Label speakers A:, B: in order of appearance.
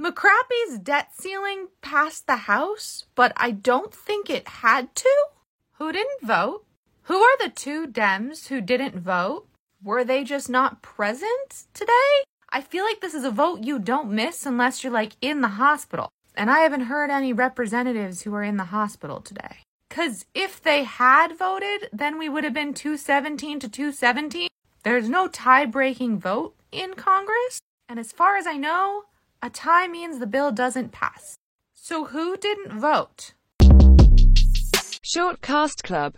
A: McCrappy's debt ceiling passed the House, but I don't think it had to. Who didn't vote? Who are the two Dems who didn't vote? Were they just not present today? I feel like this is a vote you don't miss unless you're like in the hospital. And I haven't heard any representatives who are in the hospital today. Because if they had voted, then we would have been 217 to 217. There's no tie breaking vote in Congress. And as far as I know, a tie means the bill doesn't pass. So who didn't vote?
B: Short Cast Club